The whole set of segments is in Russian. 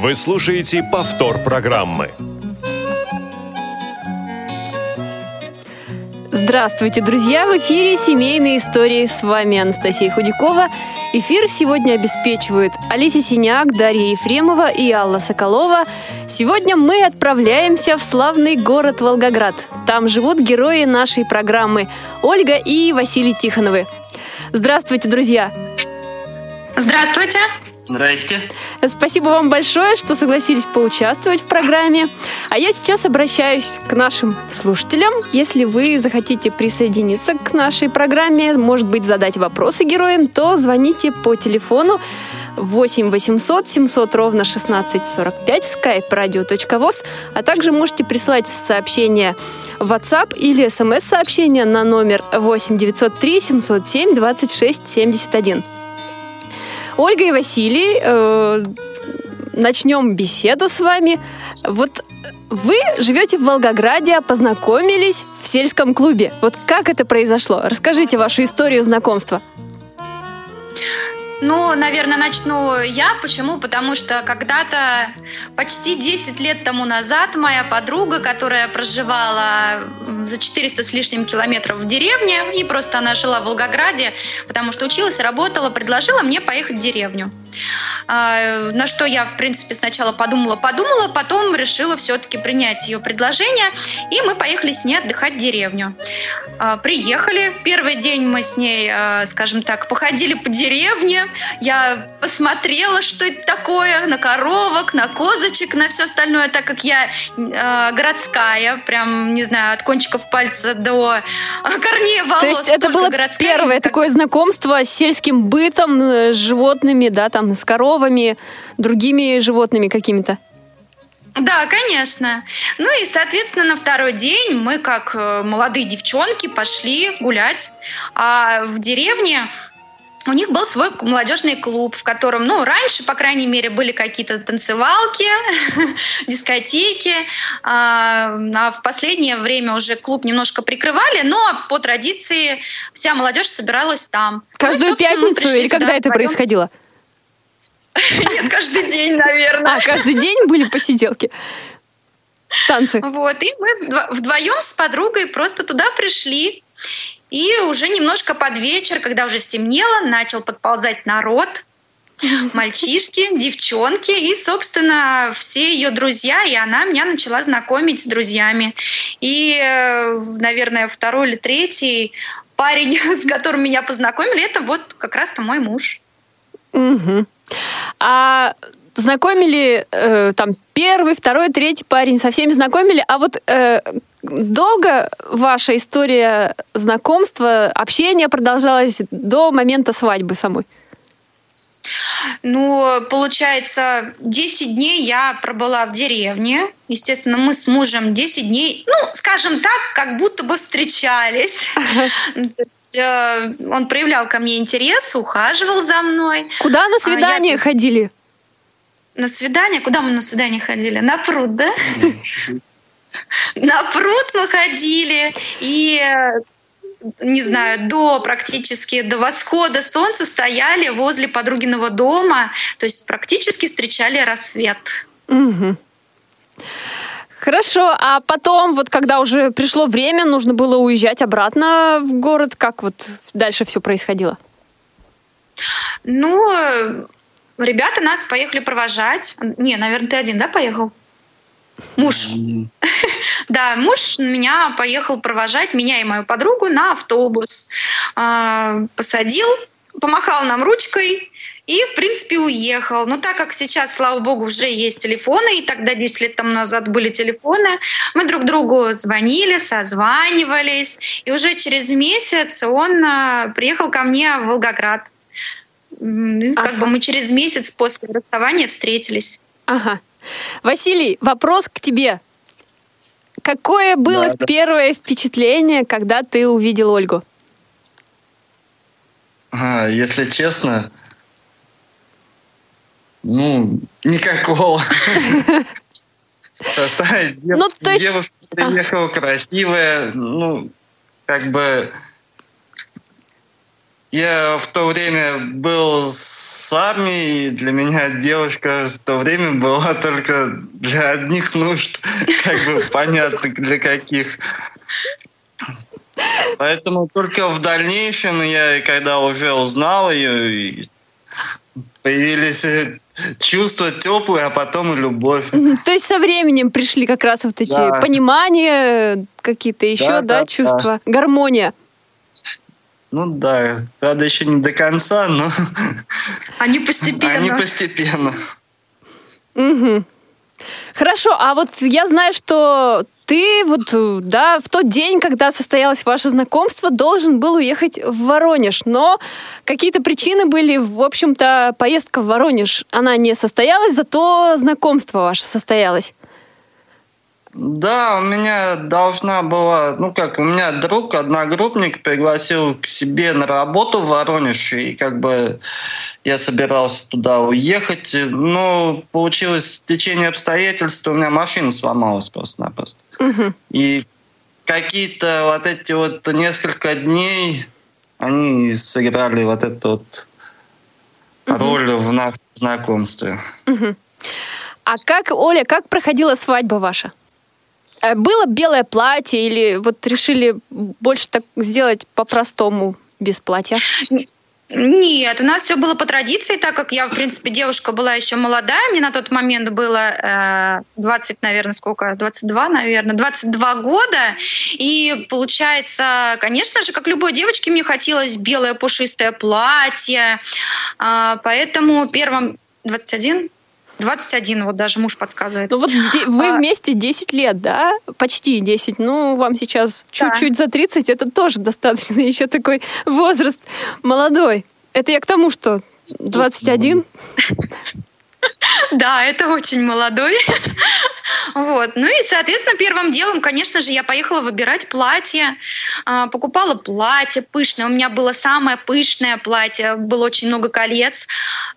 Вы слушаете повтор программы. Здравствуйте, друзья! В эфире «Семейные истории». С вами Анастасия Худякова. Эфир сегодня обеспечивают Олеся Синяк, Дарья Ефремова и Алла Соколова. Сегодня мы отправляемся в славный город Волгоград. Там живут герои нашей программы Ольга и Василий Тихоновы. Здравствуйте, друзья! Здравствуйте! Здрасте. Спасибо вам большое, что согласились поучаствовать в программе. А я сейчас обращаюсь к нашим слушателям. Если вы захотите присоединиться к нашей программе, может быть, задать вопросы героям, то звоните по телефону 8 800 700 ровно 1645 skype radio.voz, а также можете присылать сообщения в WhatsApp или смс-сообщения на номер 8 903 707 26 71. Ольга и Василий, э, начнем беседу с вами. Вот вы живете в Волгограде, познакомились в сельском клубе. Вот как это произошло? Расскажите вашу историю знакомства. Ну, наверное, начну я. Почему? Потому что когда-то, почти 10 лет тому назад, моя подруга, которая проживала за 400 с лишним километров в деревне, и просто она жила в Волгограде, потому что училась, работала, предложила мне поехать в деревню. А, на что я, в принципе, сначала подумала, подумала, потом решила все-таки принять ее предложение, и мы поехали с ней отдыхать в деревню. А, приехали, первый день мы с ней, а, скажем так, походили по деревне, я посмотрела, что это такое, на коровок, на козочек, на все остальное, так как я городская, прям, не знаю, от кончиков пальца до корней волос. То есть это было городская. первое такое знакомство с сельским бытом, э, с животными, да, там, с коровами, коровами, другими животными какими-то? Да, конечно. Ну и, соответственно, на второй день мы, как э, молодые девчонки, пошли гулять. А в деревне у них был свой молодежный клуб, в котором, ну, раньше, по крайней мере, были какие-то танцевалки, дискотеки, а, а в последнее время уже клуб немножко прикрывали, но по традиции вся молодежь собиралась там. Каждую ну, пятницу или когда это происходило? Нет, каждый день, наверное. А, каждый день были посиделки? Танцы. Вот, и мы вдвоем с подругой просто туда пришли. И уже немножко под вечер, когда уже стемнело, начал подползать народ, мальчишки, девчонки и, собственно, все ее друзья, и она меня начала знакомить с друзьями. И, э, наверное, второй или третий парень, с которым меня познакомили, это вот как раз-то мой муж. Угу. А знакомили э, там первый, второй, третий парень, со всеми знакомили. А вот э, долго ваша история знакомства, общения продолжалась до момента свадьбы самой? Ну, получается, 10 дней я пробыла в деревне. Естественно, мы с мужем 10 дней, ну, скажем так, как будто бы встречались. Э, он проявлял ко мне интерес, ухаживал за мной. Куда на свидание а я... ходили? На свидание? Куда мы на свидание ходили? На пруд, да? На пруд мы ходили. И не знаю, до практически до восхода солнца стояли возле подругиного дома, то есть практически встречали рассвет. Угу. Хорошо, а потом, вот когда уже пришло время, нужно было уезжать обратно в город, как вот дальше все происходило? Ну, ребята нас поехали провожать. Не, наверное, ты один, да, поехал? Муж. Да, муж меня поехал провожать, меня и мою подругу, на автобус. А, посадил, помахал нам ручкой, и, в принципе, уехал. Но так как сейчас, слава богу, уже есть телефоны, и тогда 10 лет тому назад были телефоны, мы друг другу звонили, созванивались, и уже через месяц он а, приехал ко мне в Волгоград. М, Как Ага. бы мы через месяц после расставания встретились. Ага. Василий, вопрос к тебе. Какое было Да, да. первое впечатление, когда ты увидел Ольгу? А, если честно, ну, никакого. Простая Ну, то есть- девушка приехала красивая, ну, как бы я в то время был с армией, и для меня девушка в то время была только для одних нужд, как бы понятно для каких. Поэтому только в дальнейшем я, когда уже узнал ее, появились чувства теплые, а потом и любовь. То есть со временем пришли как раз вот эти Да. понимания, какие-то еще, да, Да, да, чувства, гармония. Ну да, правда еще не до конца, но Они постепенно. они постепенно. Мгм. Хорошо, а вот я знаю, что ты вот, да, в тот день, когда состоялось ваше знакомство, должен был уехать в Воронеж, но какие-то причины были, в общем-то, поездка в Воронеж, она не состоялась, зато знакомство ваше состоялось. Да, у меня должна была, ну как, у меня друг, одногруппник пригласил к себе на работу в Воронеж, и как бы я собирался туда уехать, но получилось течение обстоятельств, у меня машина сломалась просто-напросто. Мгм. И какие-то вот эти вот несколько дней, они сыграли вот эту вот роль в нашем знакомстве. Мгм. А как, Оля, как проходила свадьба ваша? Э, Было белое платье или вот решили больше так сделать по-простому, без платья? Нет, у нас все было по традиции, так как я, в принципе, девушка была еще молодая, мне на тот момент было э, 20, наверное, сколько, 22, наверное, 22 года, и получается, конечно же, как любой девочке, мне хотелось белое пушистое платье, А, поэтому первым 21, 21, вот даже муж подсказывает. Ну вот вы А. вместе 10 лет, да? Почти 10. Ну, вам сейчас Да. чуть-чуть за 30, это тоже достаточно еще такой возраст молодой. Это я к тому, что 21. Да, это очень молодой. Вот. Ну и, соответственно, первым делом, конечно же, я поехала выбирать платье. А, Покупала платье пышное. У меня было самое пышное платье. Было очень много колец.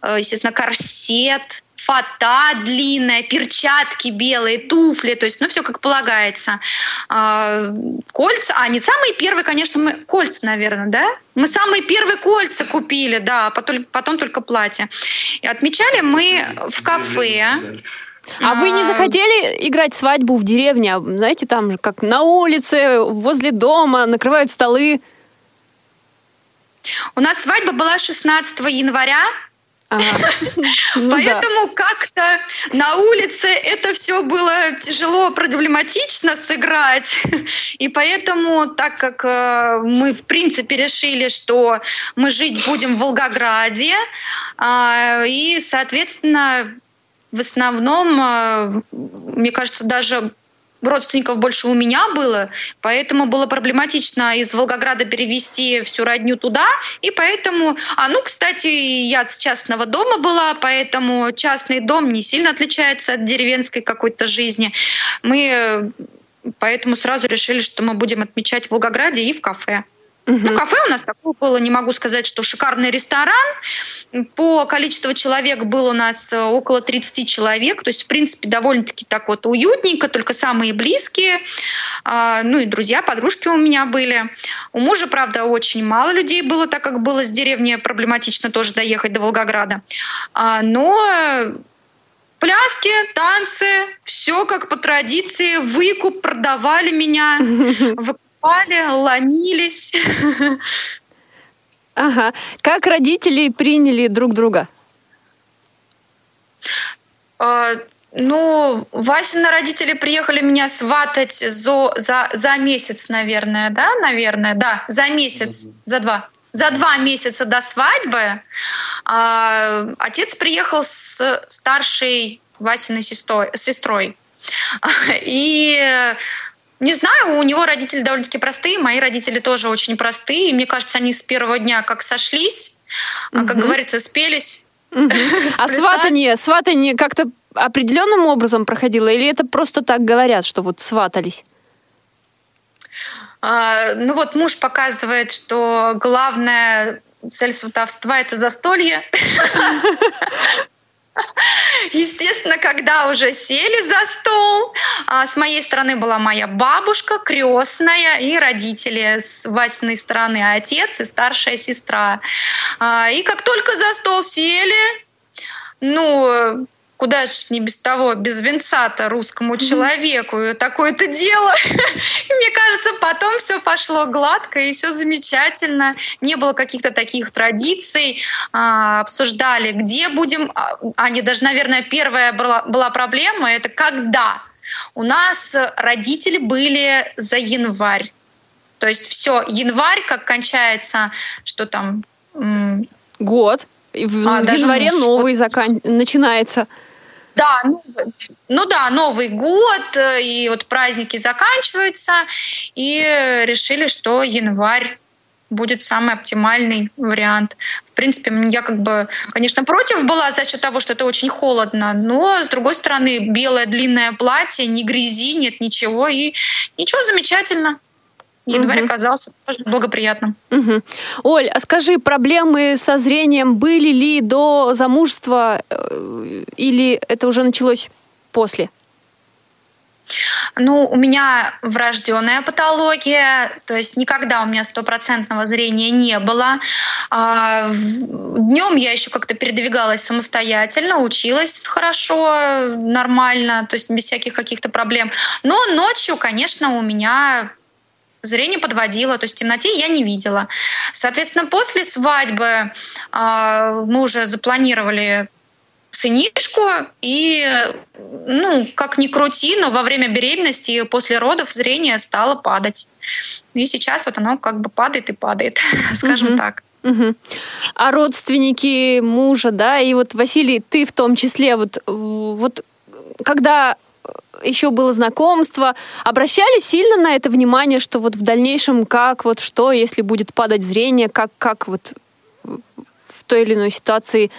Э, Естественно, корсет, фата длинная, перчатки белые, туфли. То есть, ну, все как полагается. А, Кольца. А, не самые первые, конечно, мы... Кольца, наверное, да? Мы самые первые кольца купили, да, потом, потом только платье. И отмечали мы в кафе. А вы не А, захотели играть свадьбу в деревне? А, Знаете, там же как на улице, возле дома, накрывают столы. У нас свадьба была 16 января. поэтому как-то на улице это все было тяжело, проблематично сыграть. И поэтому, так как э, мы, в принципе, решили, что мы жить будем в Волгограде, а, и, соответственно, в основном, э, мне кажется, даже родственников больше у меня было, поэтому было проблематично из Волгограда перевести всю родню туда, и поэтому, а ну, кстати, я с частного дома была, поэтому частный дом не сильно отличается от деревенской какой-то жизни. Мы э, поэтому сразу решили, что мы будем отмечать в Волгограде и в кафе. Ну, кафе у нас такое было, не могу сказать, что шикарный ресторан. По количеству человек было у нас э, около 30 человек. То есть, в принципе, довольно-таки так вот уютненько, только самые близкие. А, Ну и друзья, подружки у меня были. У мужа, правда, очень мало людей было, так как было с деревни проблематично тоже доехать до Волгограда. А, Но пляски, танцы, все как по традиции, выкуп, продавали меня, выкупали, ломились. Ага. Как родители приняли друг друга? А, Ну, Васины родители приехали меня сватать за, за, за месяц, наверное, да, наверное, да, за месяц, за два. За два месяца до свадьбы а, отец приехал с старшей Васиной сестрой. сестрой. И не знаю, у него родители довольно-таки простые, мои родители тоже очень простые. И мне кажется, они с первого дня как сошлись. А, Как говорится, спелись. Мгм. А сватание, сватание как-то определенным образом проходило, или это просто так говорят, что вот сватались? А, Ну вот муж показывает, что главная цель сватовства – это застолье. Естественно, когда уже сели за стол, а, с моей стороны была моя бабушка, крестная и родители с Васиной стороны, отец и старшая сестра. А, И как только за стол сели, ну, куда ж не без того, без венца-то русскому человеку такое-то дело. И мне кажется, потом все пошло гладко и все замечательно. Не было каких-то таких традиций. А, Обсуждали, где будем. А, Они даже, наверное, первая была, была проблема, это когда. У нас родители были за январь. То есть все, январь, как кончается, что там, Год. И в А, даже январе новый закан... начинается. Да, ну, ну да, Новый год, э, и вот праздники заканчиваются, и решили, что январь будет самый оптимальный вариант. В принципе, я как бы, конечно, против была за счет того, что это очень холодно, но, с другой стороны, белое длинное платье, ни грязи, нет ничего, и ничего, замечательно. Январь Мгм. оказался тоже благоприятным. Мгм. Оль, а скажи, проблемы со зрением были ли до замужества э, или это уже началось после? Ну, у меня врожденная патология, то есть никогда у меня стопроцентного зрения не было. Днем я еще как-то передвигалась самостоятельно, училась хорошо, нормально, то есть без всяких каких-то проблем. Но ночью, конечно, у меня зрение подводило, то есть в темноте я не видела. Соответственно, после свадьбы а, мы уже запланировали сынишку, и, ну, как ни крути, но во время беременности и после родов зрение стало падать. И сейчас вот оно как бы падает и падает, скажем Мгм. так. Мгм. А родственники мужа, да, и вот Василий, ты в том числе, вот, э, вот когда еще было знакомство, обращали сильно на это внимание, что вот в дальнейшем как, вот что, если будет падать зрение, как, как вот в той или иной ситуации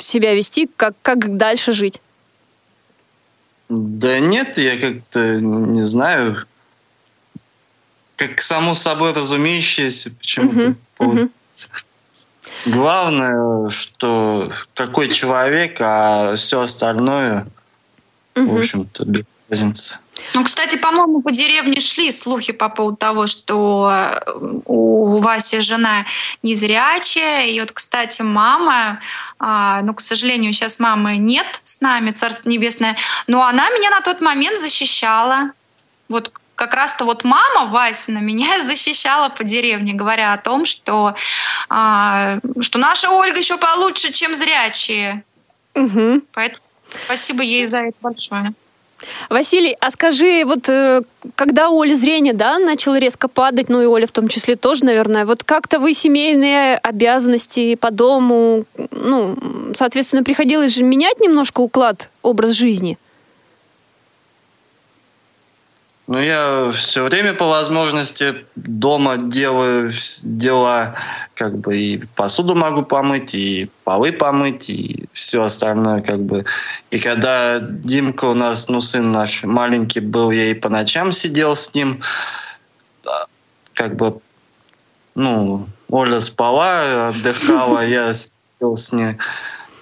себя вести, как, как дальше жить? Да нет, я как-то не знаю. Как само собой разумеющееся почему-то. Мгм, мгм. Главное, что какой человек, а все остальное, в Мгм. общем-то, без разницы. Ну, кстати, по-моему, по деревне шли слухи по поводу того, что э, у Васи жена незрячая. И вот, кстати, мама, а, ну, к сожалению, сейчас мамы нет с нами, Царство Небесное, но она меня на тот момент защищала. Вот как раз-то вот мама Васина меня защищала по деревне, говоря о том, что, а, что наша Ольга еще получше, чем зрячие. Мгм. Поэтому спасибо ей за это большое. Василий, а скажи, вот э, когда у Оли зрение, да, начало резко падать, ну и Оля в том числе тоже, наверное, вот как-то вы семейные обязанности по дому, ну, соответственно, приходилось же менять немножко уклад, образ жизни? Ну, я все время по возможности дома делаю дела, как бы и посуду могу помыть, и полы помыть, и все остальное, как бы. И когда Димка у нас, ну, сын наш маленький был, я и по ночам сидел с ним, а, как бы, ну, Оля спала, отдыхала, я сидел с ней.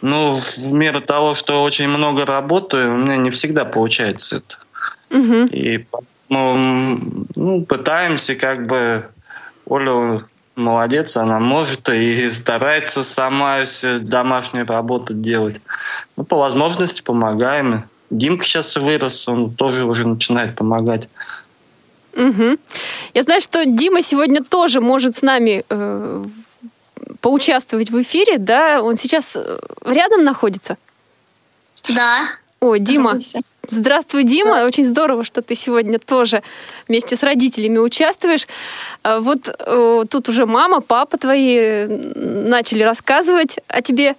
Ну, в меру того, что очень много работаю, у меня не всегда получается это. Мгм. И поэтому, ну, пытаемся как бы... Оля молодец, она может и старается сама всю домашнюю работу делать. Ну, по возможности помогаем. Димка сейчас вырос, он тоже уже начинает помогать. Мгм. Я знаю, что Дима сегодня тоже может с нами э, поучаствовать в эфире, да? Он сейчас э, рядом находится? Да. О, Дима. Здравствуй, Дима. Очень здорово, что ты сегодня тоже вместе с родителями участвуешь. А Вот э, тут уже мама, папа твои начали рассказывать о тебе.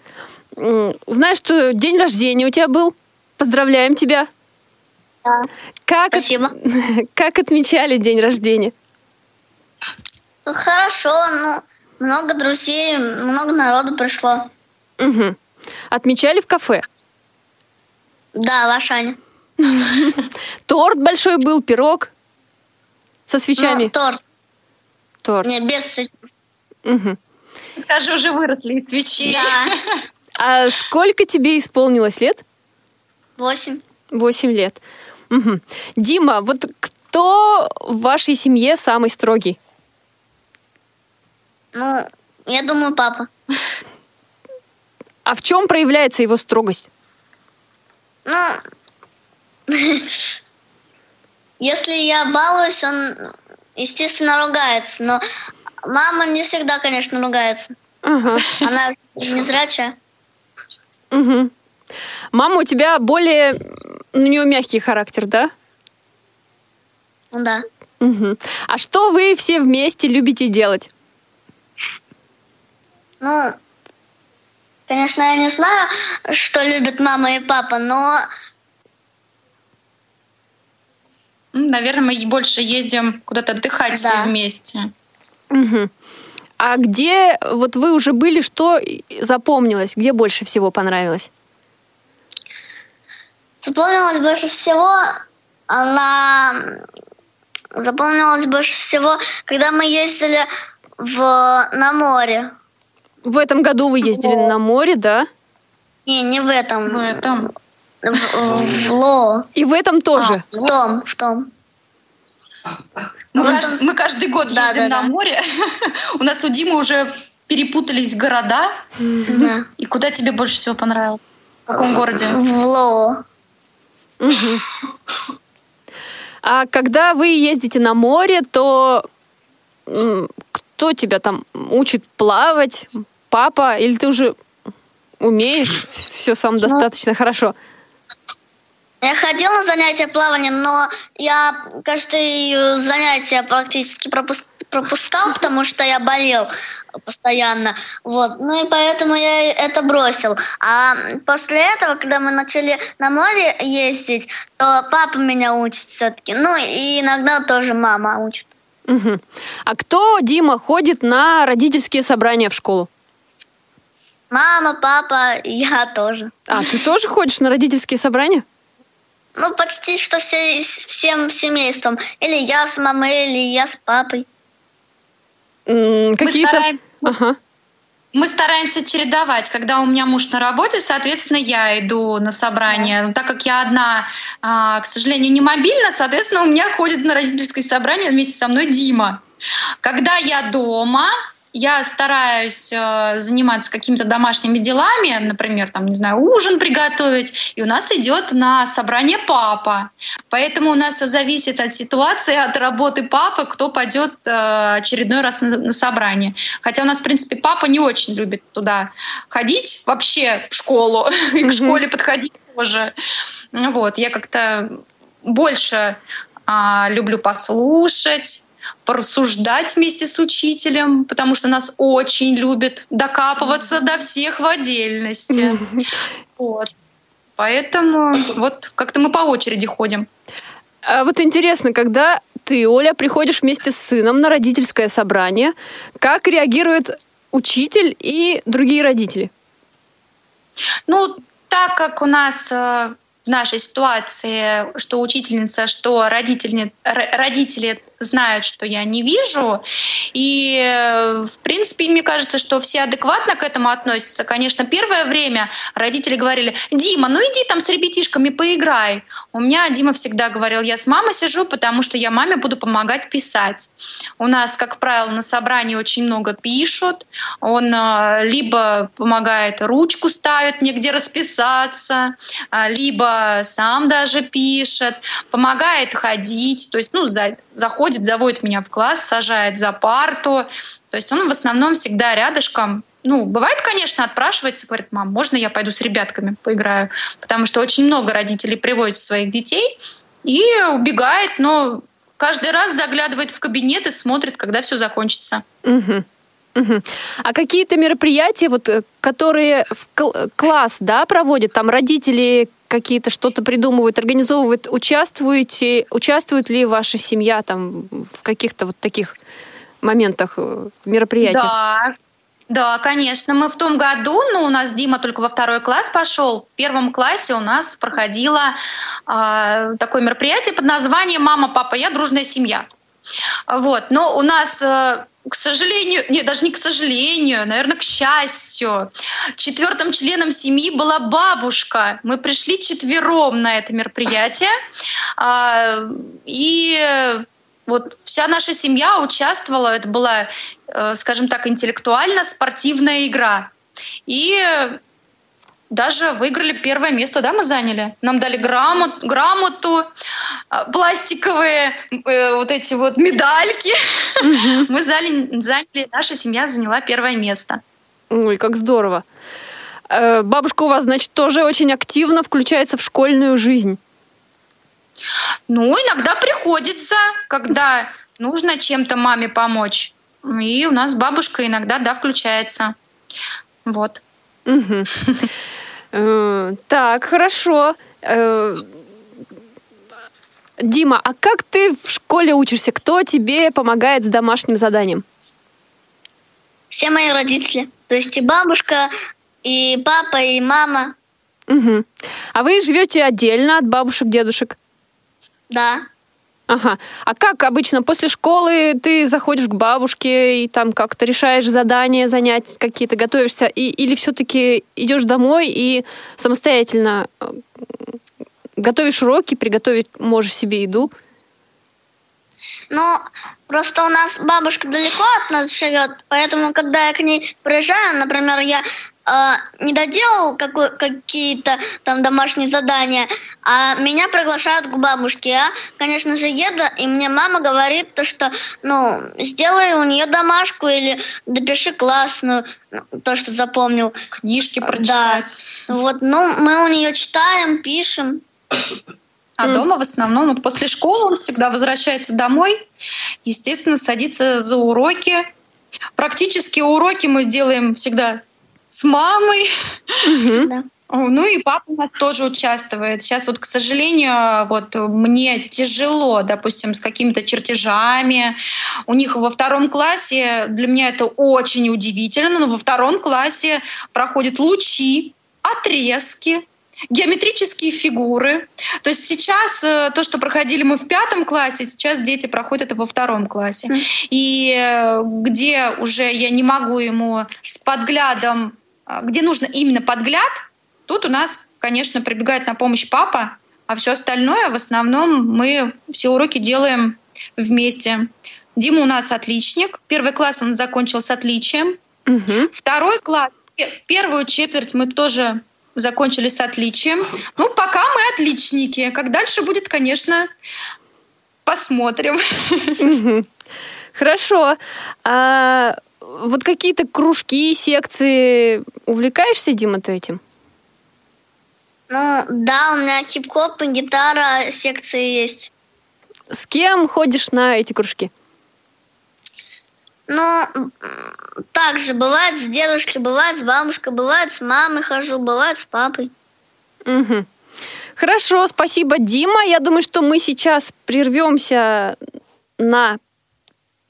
Знаешь, что день рождения у тебя был? Поздравляем тебя. Да. Как, от- Спасибо. как отмечали день рождения? Ну, Хорошо, ну, Много друзей, много народу пришло. Угу. Отмечали в кафе? Да, в Ашане. Торт большой был, пирог со Ну, свечами. торт. Торт. Не, без Мгм. Даже уже выросли из свечей. Да, А сколько тебе исполнилось лет? восемь. Восемь лет. Дима, вот кто в вашей семье самый строгий? Ну, я думаю, папа. А в чем проявляется его строгость? Ну, если я балуюсь, он, естественно, ругается. Но мама не всегда, конечно, ругается. Ага. Она незрячая. Мгм. Мама у тебя более, ну, у нее мягкий характер, да? Да. Мгм. А что вы все вместе любите делать? Ну, конечно, я не знаю, что любят мама и папа, но Наверное, мы больше ездим куда-то отдыхать все Да. вместе. Мгм. А где вот вы уже были, что запомнилось, где больше всего понравилось? запомнилось больше всего она запомнилось больше всего, когда мы ездили в на море. В этом году вы ездили на море, да? Не, не в этом. В этом. В, в Ло. И в этом тоже. В том, в том. Мы, Вот кажд- мы каждый год Да, ездим да, на да. море. У нас у Димы уже перепутались города. Да. И куда тебе больше всего понравилось? В каком городе? В Ло. Мгм. А когда вы ездите на море, то кто тебя там учит плавать? Папа? Или ты уже умеешь все сам достаточно хорошо? Я ходила на занятия плавания, но я каждое занятие практически пропус- пропускал, потому что я болел постоянно. Вот. Ну и поэтому я это бросил. А после этого, когда мы начали на море ездить, то папа меня учит все-таки. Ну и иногда тоже мама учит. Мгм. А кто, Дима, ходит на родительские собрания в школу? Мама, папа, я тоже. А, ты тоже ходишь на родительские собрания? Ну, почти что все, всем семейством. Или я с мамой, или я с папой. Какие-то... стараем- Ага. Мы стараемся чередовать. Когда у меня муж на работе, соответственно, я иду на собрание. Но так как я одна, а, к сожалению, не мобильна, соответственно, у меня ходит на родительское собрание вместе со мной Дима. Когда я дома, я стараюсь э, заниматься какими-то домашними делами, например, там, не знаю, ужин приготовить, и у нас идет на собрание папа. Поэтому у нас все зависит от ситуации, от работы папы, кто пойдет э, очередной раз на, на собрание. Хотя у нас, в принципе, папа не очень любит туда ходить, вообще в школу, и к школе подходить тоже. Ну Вот, я как-то больше а, люблю послушать, порассуждать вместе с учителем, потому что нас очень любят докапываться до всех в отдельности. Вот. Поэтому вот как-то мы по очереди ходим. А вот интересно, когда ты, Оля, приходишь вместе с сыном на родительское собрание, как реагирует учитель и другие родители? Ну, так как у нас э, в нашей ситуации, что учительница, что родители, родители знают, что я не вижу, и, э, в принципе, мне кажется, что все адекватно к этому относятся. Конечно, первое время родители говорили, Дима, ну иди там с ребятишками поиграй. У меня Дима всегда говорил, я с мамой сижу, потому что я маме буду помогать писать. У нас, как правило, на собрании очень много пишут. Он э, либо помогает ручку ставит мне, где расписаться, а, либо сам даже пишет, помогает ходить, то есть, ну, за- заходит, заводит меня в класс, сажает за парту. То есть он в основном всегда рядышком. Ну, бывает, конечно, отпрашивается, говорит, мам, можно я пойду с ребятками поиграю? Потому что очень много родителей приводят своих детей и убегает, но каждый раз заглядывает в кабинет и смотрит, когда все закончится. А какие-то мероприятия, вот, э, которые в кл- класс да, проводят, там родители какие-то что-то придумывают, организовывают, участвуете, участвует ли ваша семья там в каких-то вот таких моментах э, мероприятия? Да, да, конечно. Мы в том году, ну, у нас Дима только во второй класс пошел. В первом классе у нас проходило э, такое мероприятие под названием «Мама, папа, я дружная семья». Вот. Но у нас э, к сожалению, нет, даже не к сожалению, наверное, к счастью, четвертым членом семьи была бабушка. Мы пришли четвером на это мероприятие, а, и вот вся наша семья участвовала. Это была, э, скажем так, интеллектуально-спортивная игра. И даже выиграли первое место, да, мы заняли. Нам дали грамот, грамоту, а, пластиковые э, вот эти вот медальки. Мы заняли, заняли, наша семья заняла первое место. Ой, как здорово. Э, бабушка у вас, значит, тоже очень активно включается в школьную жизнь. Ну, иногда приходится, когда нужно чем-то маме помочь. И у нас бабушка иногда, да, включается. Вот. Угу. Так, хорошо. Э, Дима, а как ты в школе учишься? Кто тебе помогает с домашним заданием? Все мои родители. То есть и бабушка, и папа, и мама. Угу. А вы живете отдельно от бабушек, дедушек? Да. Ага. А как обычно после школы ты заходишь к бабушке и там как-то решаешь задания, занять какие-то, готовишься, и, или все-таки идешь домой и самостоятельно э, готовишь уроки, приготовить можешь себе еду? Ну, просто у нас бабушка далеко от нас живет, поэтому, когда я к ней приезжаю, например, я э, не доделал какие-то там домашние задания, а меня приглашают к бабушке. Я, конечно же, еду, и мне мама говорит то, что, ну, сделай у нее домашку или допиши классную, ну, то, что запомнил. Книжки прочитать. Да. Вот, ну, мы у нее читаем, пишем. А mm. дома в основном вот после школы он всегда возвращается домой, естественно, садится за уроки. Практически уроки мы делаем всегда с мамой. Mm-hmm. Ну и папа у нас тоже участвует. Сейчас вот, к сожалению, вот мне тяжело, допустим, с какими-то чертежами. У них во втором классе, для меня это очень удивительно, но во втором классе проходят лучи, отрезки, геометрические фигуры. То есть сейчас э, то, что проходили мы в пятом классе, сейчас дети проходят это во втором классе. И э, где уже я не могу ему с подглядом, где нужно именно подгляд, тут у нас, конечно, прибегает на помощь папа, а все остальное в основном мы все уроки делаем вместе. Дима у нас отличник. Первый класс он закончил с отличием. Угу. Второй класс, первую четверть мы тоже закончили с отличием. Ну, пока мы отличники. Как дальше будет, конечно, посмотрим. Хорошо. А вот какие-то кружки, секции увлекаешься, Дима, ты этим? Ну, да, у меня хип-хоп и гитара секции есть. С кем ходишь на эти кружки? Ну, так же бывает с дедушкой, бывает с бабушкой, бывает с мамой хожу, бывает с папой. Угу. Хорошо, спасибо, Дима. Я думаю, что мы сейчас прервемся на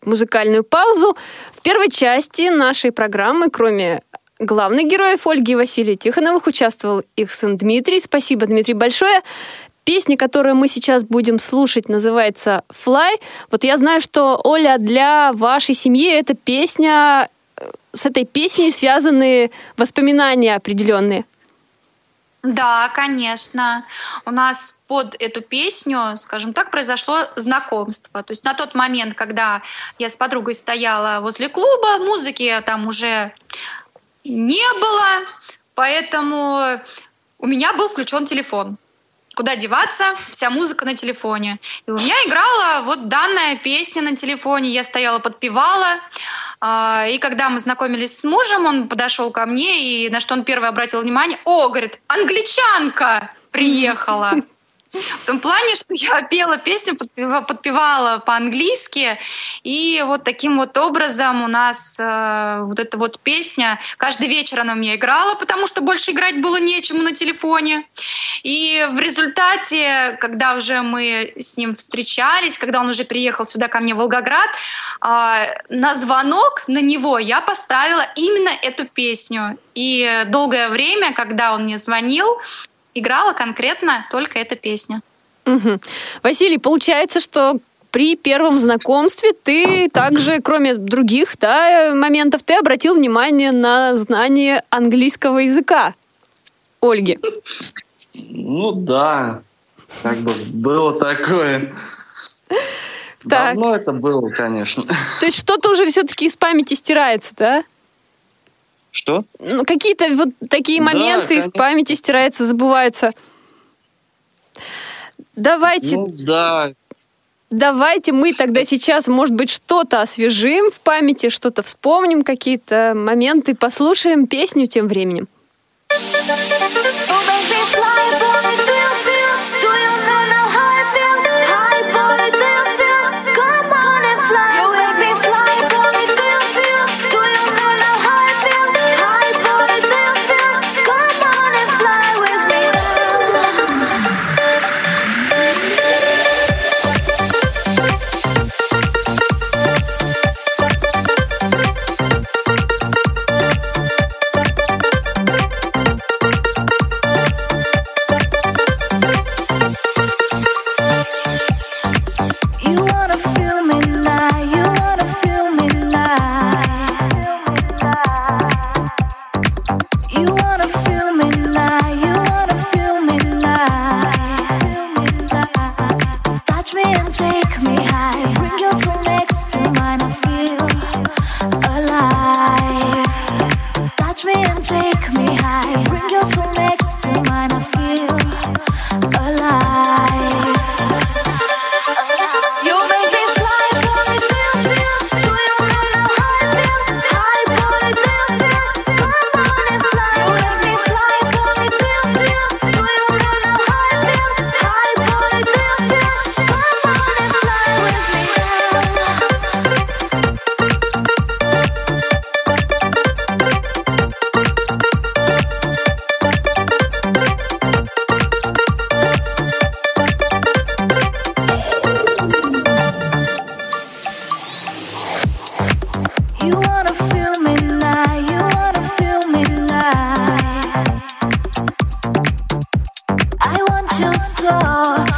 музыкальную паузу. В первой части нашей программы, кроме главных героев Ольги и Василия Тихоновых, участвовал их сын Дмитрий. Спасибо, Дмитрий, большое. Песня, которую мы сейчас будем слушать, называется «Fly». Вот я знаю, что, Оля, для вашей семьи эта песня, э, с этой песней связаны воспоминания определенные. Да, конечно. У нас под эту песню, скажем так, произошло знакомство. То есть на тот момент, когда я с подругой стояла возле клуба, музыки там уже не было, поэтому у меня был включен телефон куда деваться, вся музыка на телефоне. И у меня играла вот данная песня на телефоне, я стояла, подпевала. А, и когда мы знакомились с мужем, он подошел ко мне, и на что он первый обратил внимание, о, говорит, англичанка приехала. В том плане, что я пела песню, подпевала, по-английски, и вот таким вот образом у нас э, вот эта вот песня, каждый вечер она у меня играла, потому что больше играть было нечему на телефоне. И в результате, когда уже мы с ним встречались, когда он уже приехал сюда ко мне в Волгоград, э, на звонок на него я поставила именно эту песню. И долгое время, когда он мне звонил, играла конкретно только эта песня. Угу. Василий, получается, что при первом знакомстве ты также, кроме других да, моментов, ты обратил внимание на знание английского языка Ольги. Ну да, как бы было такое. Так. Давно это было, конечно. То есть что-то уже все-таки из памяти стирается, да? Что? Ну, какие-то вот такие Да, моменты из конечно. памяти стираются, забываются. Давайте, Ну да, давайте мы тогда сейчас, может быть, что-то освежим в памяти, что-то вспомним, какие-то моменты, послушаем песню тем временем. slow.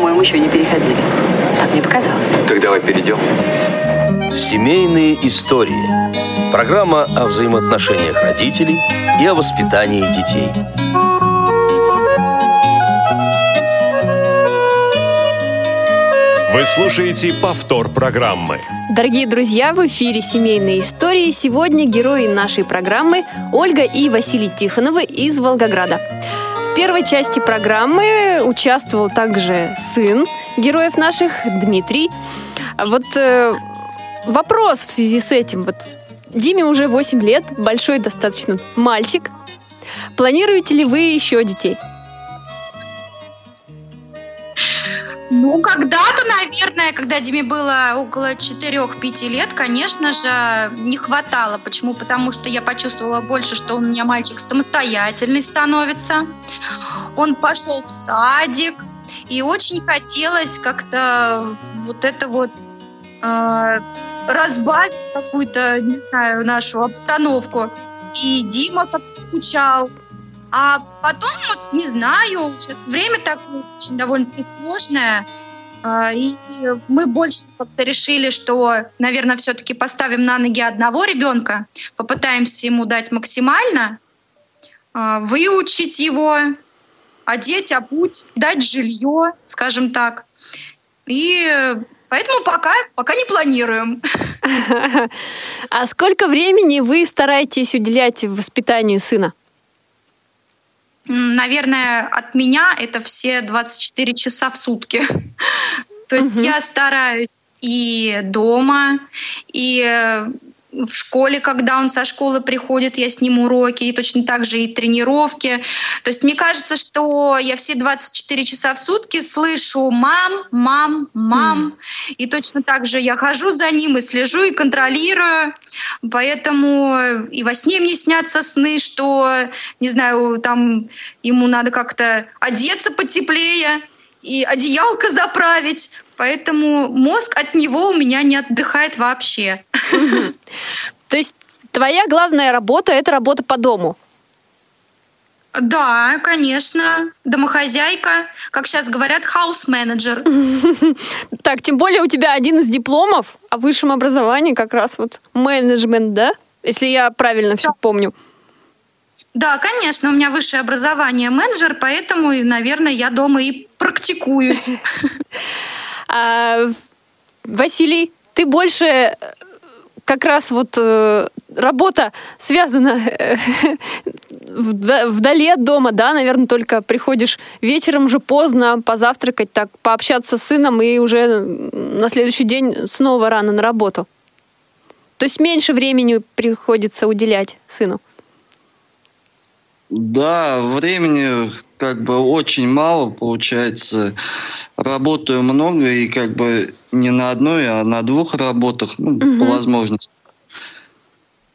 По-моему, еще не переходили. Так, как мне показалось. Так давай перейдем. Семейные истории. Программа о взаимоотношениях родителей и о воспитании детей. Вы слушаете повтор программы. Дорогие друзья, в эфире «Семейные истории». Сегодня герои нашей программы Ольга и Василий Тихоновы из Волгограда. В первой части программы участвовал также сын героев наших, Дмитрий. А Вот э, вопрос в связи с этим. Вот Диме уже 8 лет, большой достаточно мальчик. Планируете ли вы еще детей? Ну, когда-то, наверное, когда Диме было около 4-5 лет, конечно же, не хватало. Почему? Потому что я почувствовала больше, что у меня мальчик самостоятельный становится. Он пошел в садик, и очень хотелось как-то вот это вот э, разбавить какую-то, не знаю, нашу обстановку. И Дима как-то скучал. А потом, вот, не знаю, сейчас время такое очень довольно-таки сложное. А, И мы больше как-то решили, что, наверное, все-таки поставим на ноги одного ребенка, попытаемся ему дать максимально, а, выучить его, одеть, обуть, дать жилье, скажем так. И поэтому пока, пока не планируем. А сколько времени вы стараетесь уделять воспитанию сына? Наверное, от меня это все 24 часа в сутки. То есть Мгм. я стараюсь и дома, и э, в школе, когда он со школы приходит, я с ним уроки, и точно так же и тренировки. То есть мне кажется, что я все 24 часа в сутки слышу «мам, мам, мам», и точно так же я хожу за ним и слежу, и контролирую. Поэтому и во сне мне снятся сны, что, не знаю, там ему надо как-то одеться потеплее и одеялко заправить. Поэтому мозг от него у меня не отдыхает вообще. То есть твоя главная работа – это работа по дому? Да, конечно. Домохозяйка, как сейчас говорят, хаус-менеджер. Так, тем более у тебя один из дипломов о высшем образовании как раз вот менеджмент, да? Если я правильно все помню. Да, конечно, у меня высшее образование менеджер, поэтому, наверное, я дома и практикуюсь. А, Василий, ты больше э, как раз вот э, работа связана э, вда- вдали от дома, да, наверное, только приходишь вечером уже поздно позавтракать, так пообщаться с сыном и уже на следующий день снова рано на работу. То есть меньше времени приходится уделять сыну. Да, времени как бы очень мало получается. Работаю много и как бы не на одной, а на двух работах, ну, по возможности.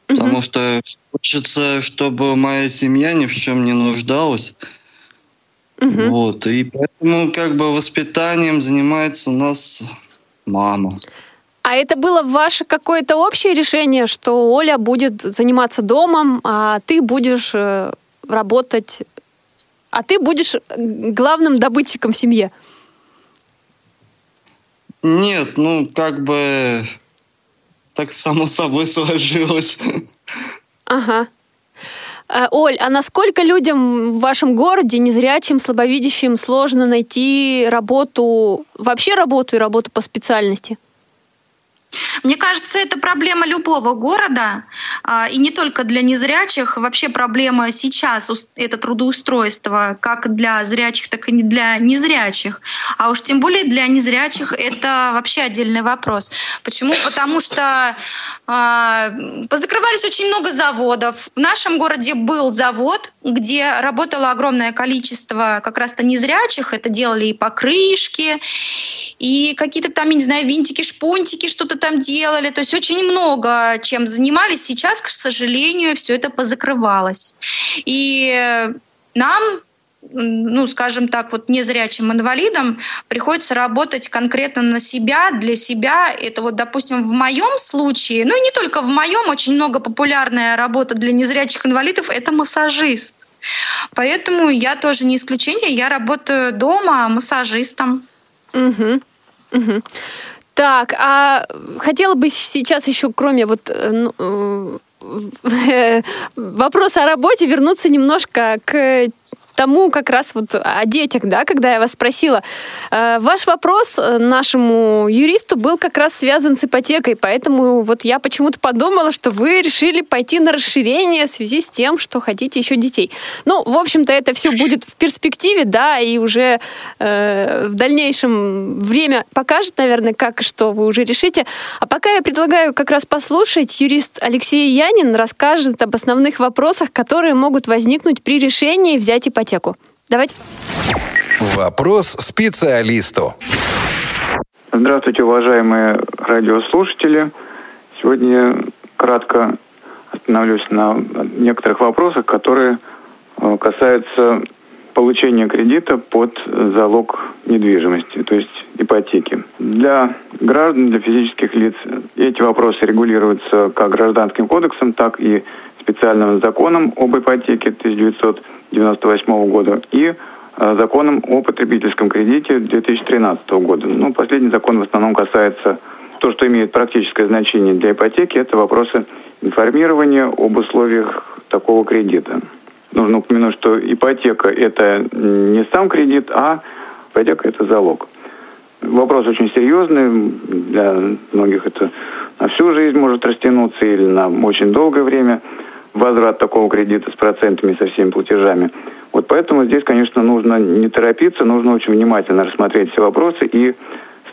Потому что хочется, чтобы моя семья ни в чем не нуждалась. Мгм. Вот. И поэтому как бы воспитанием занимается у нас мама. А это было ваше какое-то общее решение, что Оля будет заниматься домом, а ты будешь э, работать, а ты будешь э, главным добытчиком в семье? Нет, ну как бы так само собой сложилось. Ага. Э, Оль, а насколько людям в вашем городе, незрячим, слабовидящим, сложно найти работу, вообще работу и работу по специальности? Мне кажется, это проблема любого города, а, и не только для незрячих. Вообще проблема сейчас это трудоустройство, как для зрячих, так и для незрячих. А уж тем более для незрячих это вообще отдельный вопрос. Почему? Потому что а, позакрывались очень много заводов. В нашем городе был завод, где работало огромное количество как раз-то незрячих. Это делали и покрышки, и какие-то там, я не знаю, винтики, шпунтики, что-то там делали. То есть очень много чем занимались. Сейчас, к сожалению, все это позакрывалось. И э, нам ну, скажем так, вот незрячим инвалидам приходится работать конкретно на себя, для себя. Это вот, допустим, в моем случае, ну и не только в моем, очень много популярная работа для незрячих инвалидов – это массажист. Поэтому я тоже не исключение, я работаю дома массажистом. Мгм. Мгм. Так, а хотела бы сейчас еще, кроме вот э, ну, э, вопроса о работе, вернуться немножко к тому как раз вот о детях, да, когда я вас спросила. Э, Ваш вопрос э, нашему юристу был как раз связан с ипотекой, поэтому вот я почему-то подумала, что вы решили пойти на расширение в связи с тем, что хотите еще детей. Ну, в общем-то, это все будет в перспективе, да, и уже э, в дальнейшем время покажет, наверное, как и что вы уже решите. А пока я предлагаю как раз послушать, юрист Алексей Янин расскажет об основных вопросах, которые могут возникнуть при решении взять ипотеку. Давайте. Вопрос специалисту. Здравствуйте, уважаемые радиослушатели. Сегодня я кратко остановлюсь на некоторых вопросах, которые э, касаются получения кредита под залог недвижимости, то есть ипотеки. Для граждан, для физических лиц эти вопросы регулируются как гражданским кодексом, так и специальным законом об ипотеке 1998 года и э, законом о потребительском кредите 2013 года. Ну, последний закон в основном касается то, что имеет практическое значение для ипотеки, это вопросы информирования об условиях такого кредита. Нужно упомянуть, что ипотека – это не сам кредит, а ипотека – это залог. Вопрос очень серьезный, для многих это на всю жизнь может растянуться или на очень долгое время возврат такого кредита с процентами, со всеми платежами. Вот поэтому здесь, конечно, нужно не торопиться, нужно очень внимательно рассмотреть все вопросы и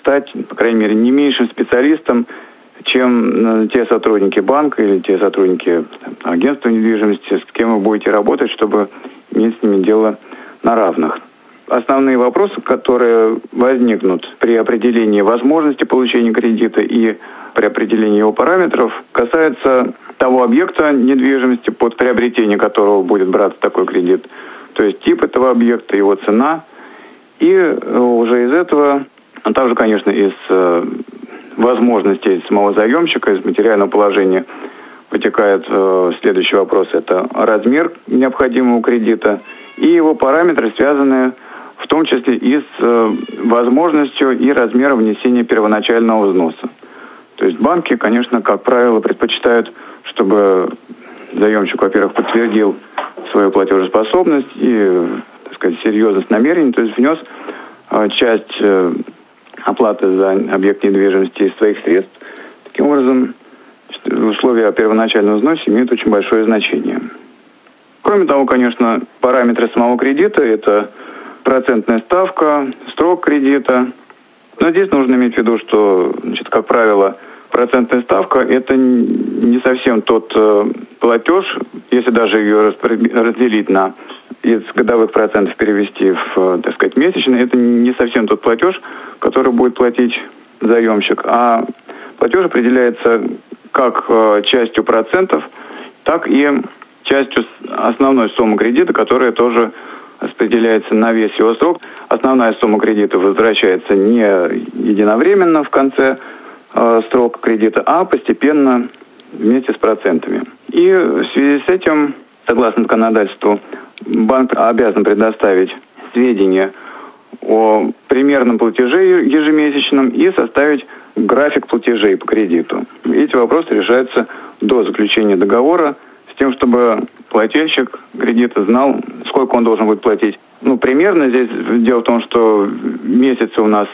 стать, по крайней мере, не меньшим специалистом, чем э, те сотрудники банка или те сотрудники агентства недвижимости, с кем вы будете работать, чтобы иметь с ними дело на равных. Основные вопросы, которые возникнут при определении возможности получения кредита и при определении его параметров, касаются того объекта недвижимости, под приобретение которого будет браться такой кредит, то есть тип этого объекта, его цена, и э, уже из этого, а также, конечно, из э, возможностей самого заемщика, из материального положения вытекает э, следующий вопрос. Это размер необходимого кредита и его параметры, связанные в том числе и с возможностью и размером внесения первоначального взноса. То есть банки, конечно, как правило, предпочитают, чтобы заемщик, во-первых, подтвердил свою платежеспособность и, так сказать, серьезность намерений, то есть внес э, часть э, оплаты за объект недвижимости из своих средств. Таким образом, условия о первоначальном взносе имеют очень большое значение. Кроме того, конечно, параметры самого кредита – это процентная ставка, срок кредита. Но здесь нужно иметь в виду, что, значит, как правило, процентная ставка – это не совсем тот э, платеж, если даже ее разделить на из годовых процентов перевести в, э, так сказать, месячные, это не совсем тот платеж, который будет платить заемщик, а платеж определяется как э, частью процентов, так и частью основной суммы кредита, которая тоже распределяется на весь его срок. Основная сумма кредита возвращается не единовременно в конце э, срока кредита, а постепенно вместе с процентами. И в связи с этим, согласно законодательству, банк обязан предоставить сведения о примерном платеже ежемесячном и составить график платежей по кредиту. Эти вопросы решаются до заключения договора с тем, чтобы плательщик кредита знал, сколько он должен будет платить. Ну, примерно здесь дело в том, что месяцы у нас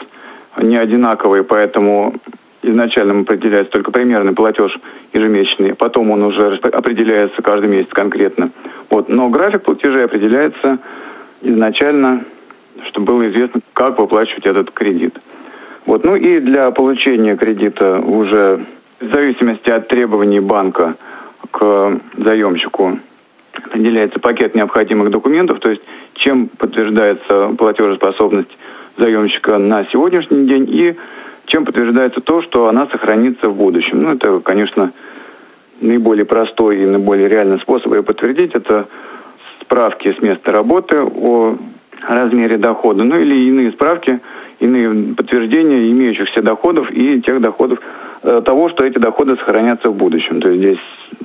не одинаковые, поэтому изначально определяется только примерный платеж ежемесячный, потом он уже определяется каждый месяц конкретно. Вот. Но график платежей определяется изначально, чтобы было известно, как выплачивать этот кредит. Вот. Ну и для получения кредита уже в зависимости от требований банка к заемщику определяется пакет необходимых документов, то есть чем подтверждается платежеспособность заемщика на сегодняшний день и чем подтверждается то, что она сохранится в будущем. Ну, это, конечно, наиболее простой и наиболее реальный способ ее подтвердить. Это справки с места работы о размере дохода, ну или иные справки, иные подтверждения имеющихся доходов и тех доходов, э, того, что эти доходы сохранятся в будущем. То есть здесь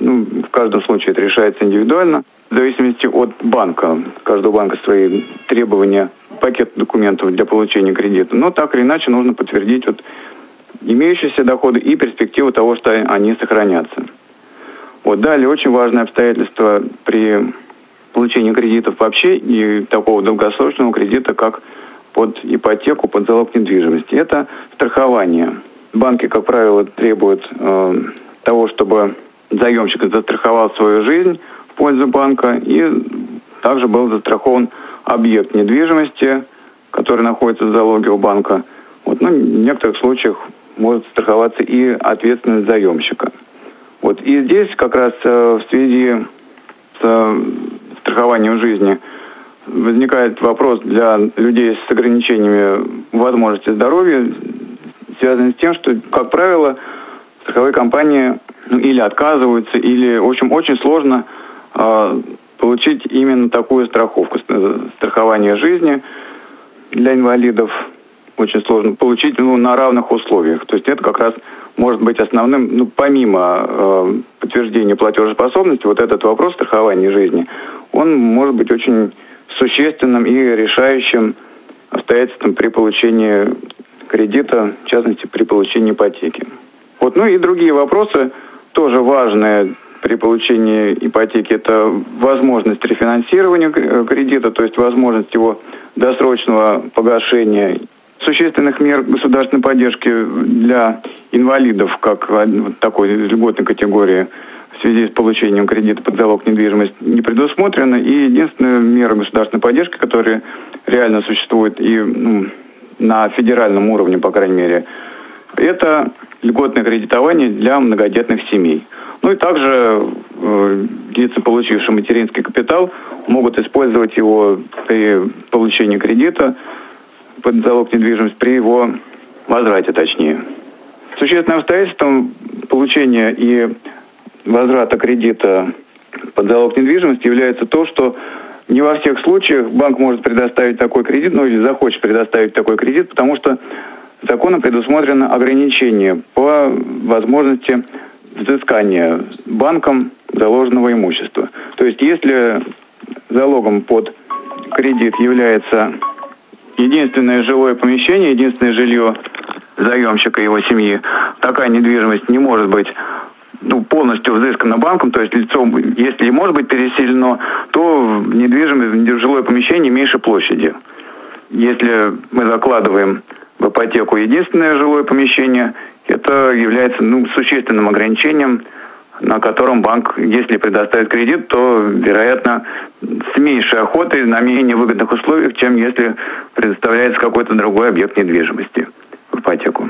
ну, в каждом случае это решается индивидуально, в зависимости от банка. Каждого банка свои требования, пакет документов для получения кредита. Но так или иначе нужно подтвердить вот имеющиеся доходы и перспективу того, что они сохранятся. Вот далее очень важное обстоятельство при получении кредитов вообще и такого долгосрочного кредита, как под ипотеку, под залог недвижимости. Это страхование. Банки, как правило, требуют э, того, чтобы заемщик застраховал свою жизнь в пользу банка и также был застрахован объект недвижимости, который находится в залоге у банка. Вот, ну, в некоторых случаях может страховаться и ответственность заемщика. Вот. И здесь как раз э, в связи с э, страхованием жизни возникает вопрос для людей с ограничениями возможности здоровья, связанный с тем, что, как правило, страховые компании ну, или отказываются, или, в общем, очень сложно э, получить именно такую страховку, э, страхование жизни для инвалидов очень сложно получить ну, на равных условиях. То есть это как раз может быть основным, ну, помимо э, подтверждения платежеспособности, вот этот вопрос страхования жизни, он может быть очень существенным и решающим обстоятельством при получении кредита, в частности, при получении ипотеки. Вот, ну и другие вопросы тоже важные при получении ипотеки. Это возможность рефинансирования кредита, то есть возможность его досрочного погашения существенных мер государственной поддержки для инвалидов, как такой льготной категории в связи с получением кредита под залог недвижимости не предусмотрено. И единственная мера государственной поддержки, которая реально существует и ну, на федеральном уровне, по крайней мере, это льготное кредитование для многодетных семей. Ну и также э, лица, получившие материнский капитал, могут использовать его при получении кредита под залог недвижимости при его возврате, точнее. Существенным обстоятельством получения и возврата кредита под залог недвижимости является то, что не во всех случаях банк может предоставить такой кредит, ну или захочет предоставить такой кредит, потому что законом предусмотрено ограничение по возможности взыскания банком заложенного имущества. То есть если залогом под кредит является единственное жилое помещение, единственное жилье заемщика и его семьи, такая недвижимость не может быть ну, полностью взыскано банком, то есть лицо, если может быть переселено, то недвижимость, жилое помещение меньше площади. Если мы закладываем в ипотеку единственное жилое помещение, это является ну, существенным ограничением, на котором банк, если предоставит кредит, то, вероятно, с меньшей охотой, на менее выгодных условиях, чем если предоставляется какой-то другой объект недвижимости в ипотеку.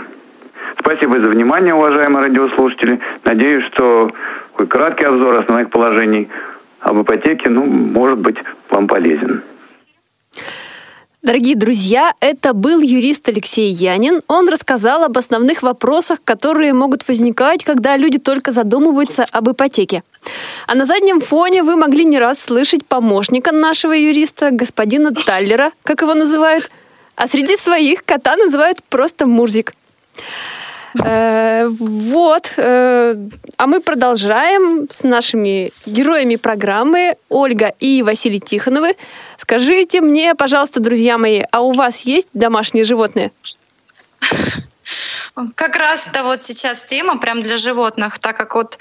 Спасибо за внимание, уважаемые радиослушатели. Надеюсь, что такой краткий обзор основных положений об ипотеке, ну, может быть, вам полезен. Дорогие друзья, это был юрист Алексей Янин. Он рассказал об основных вопросах, которые могут возникать, когда люди только задумываются об ипотеке. А на заднем фоне вы могли не раз слышать помощника нашего юриста, господина Таллера, как его называют. А среди своих кота называют просто Мурзик. Э, вот. Э, а мы продолжаем с нашими героями программы Ольга и Василий Тихоновы. Скажите мне, пожалуйста, друзья мои, а у вас есть домашние животные? Как раз-то вот сейчас тема прям для животных, так как вот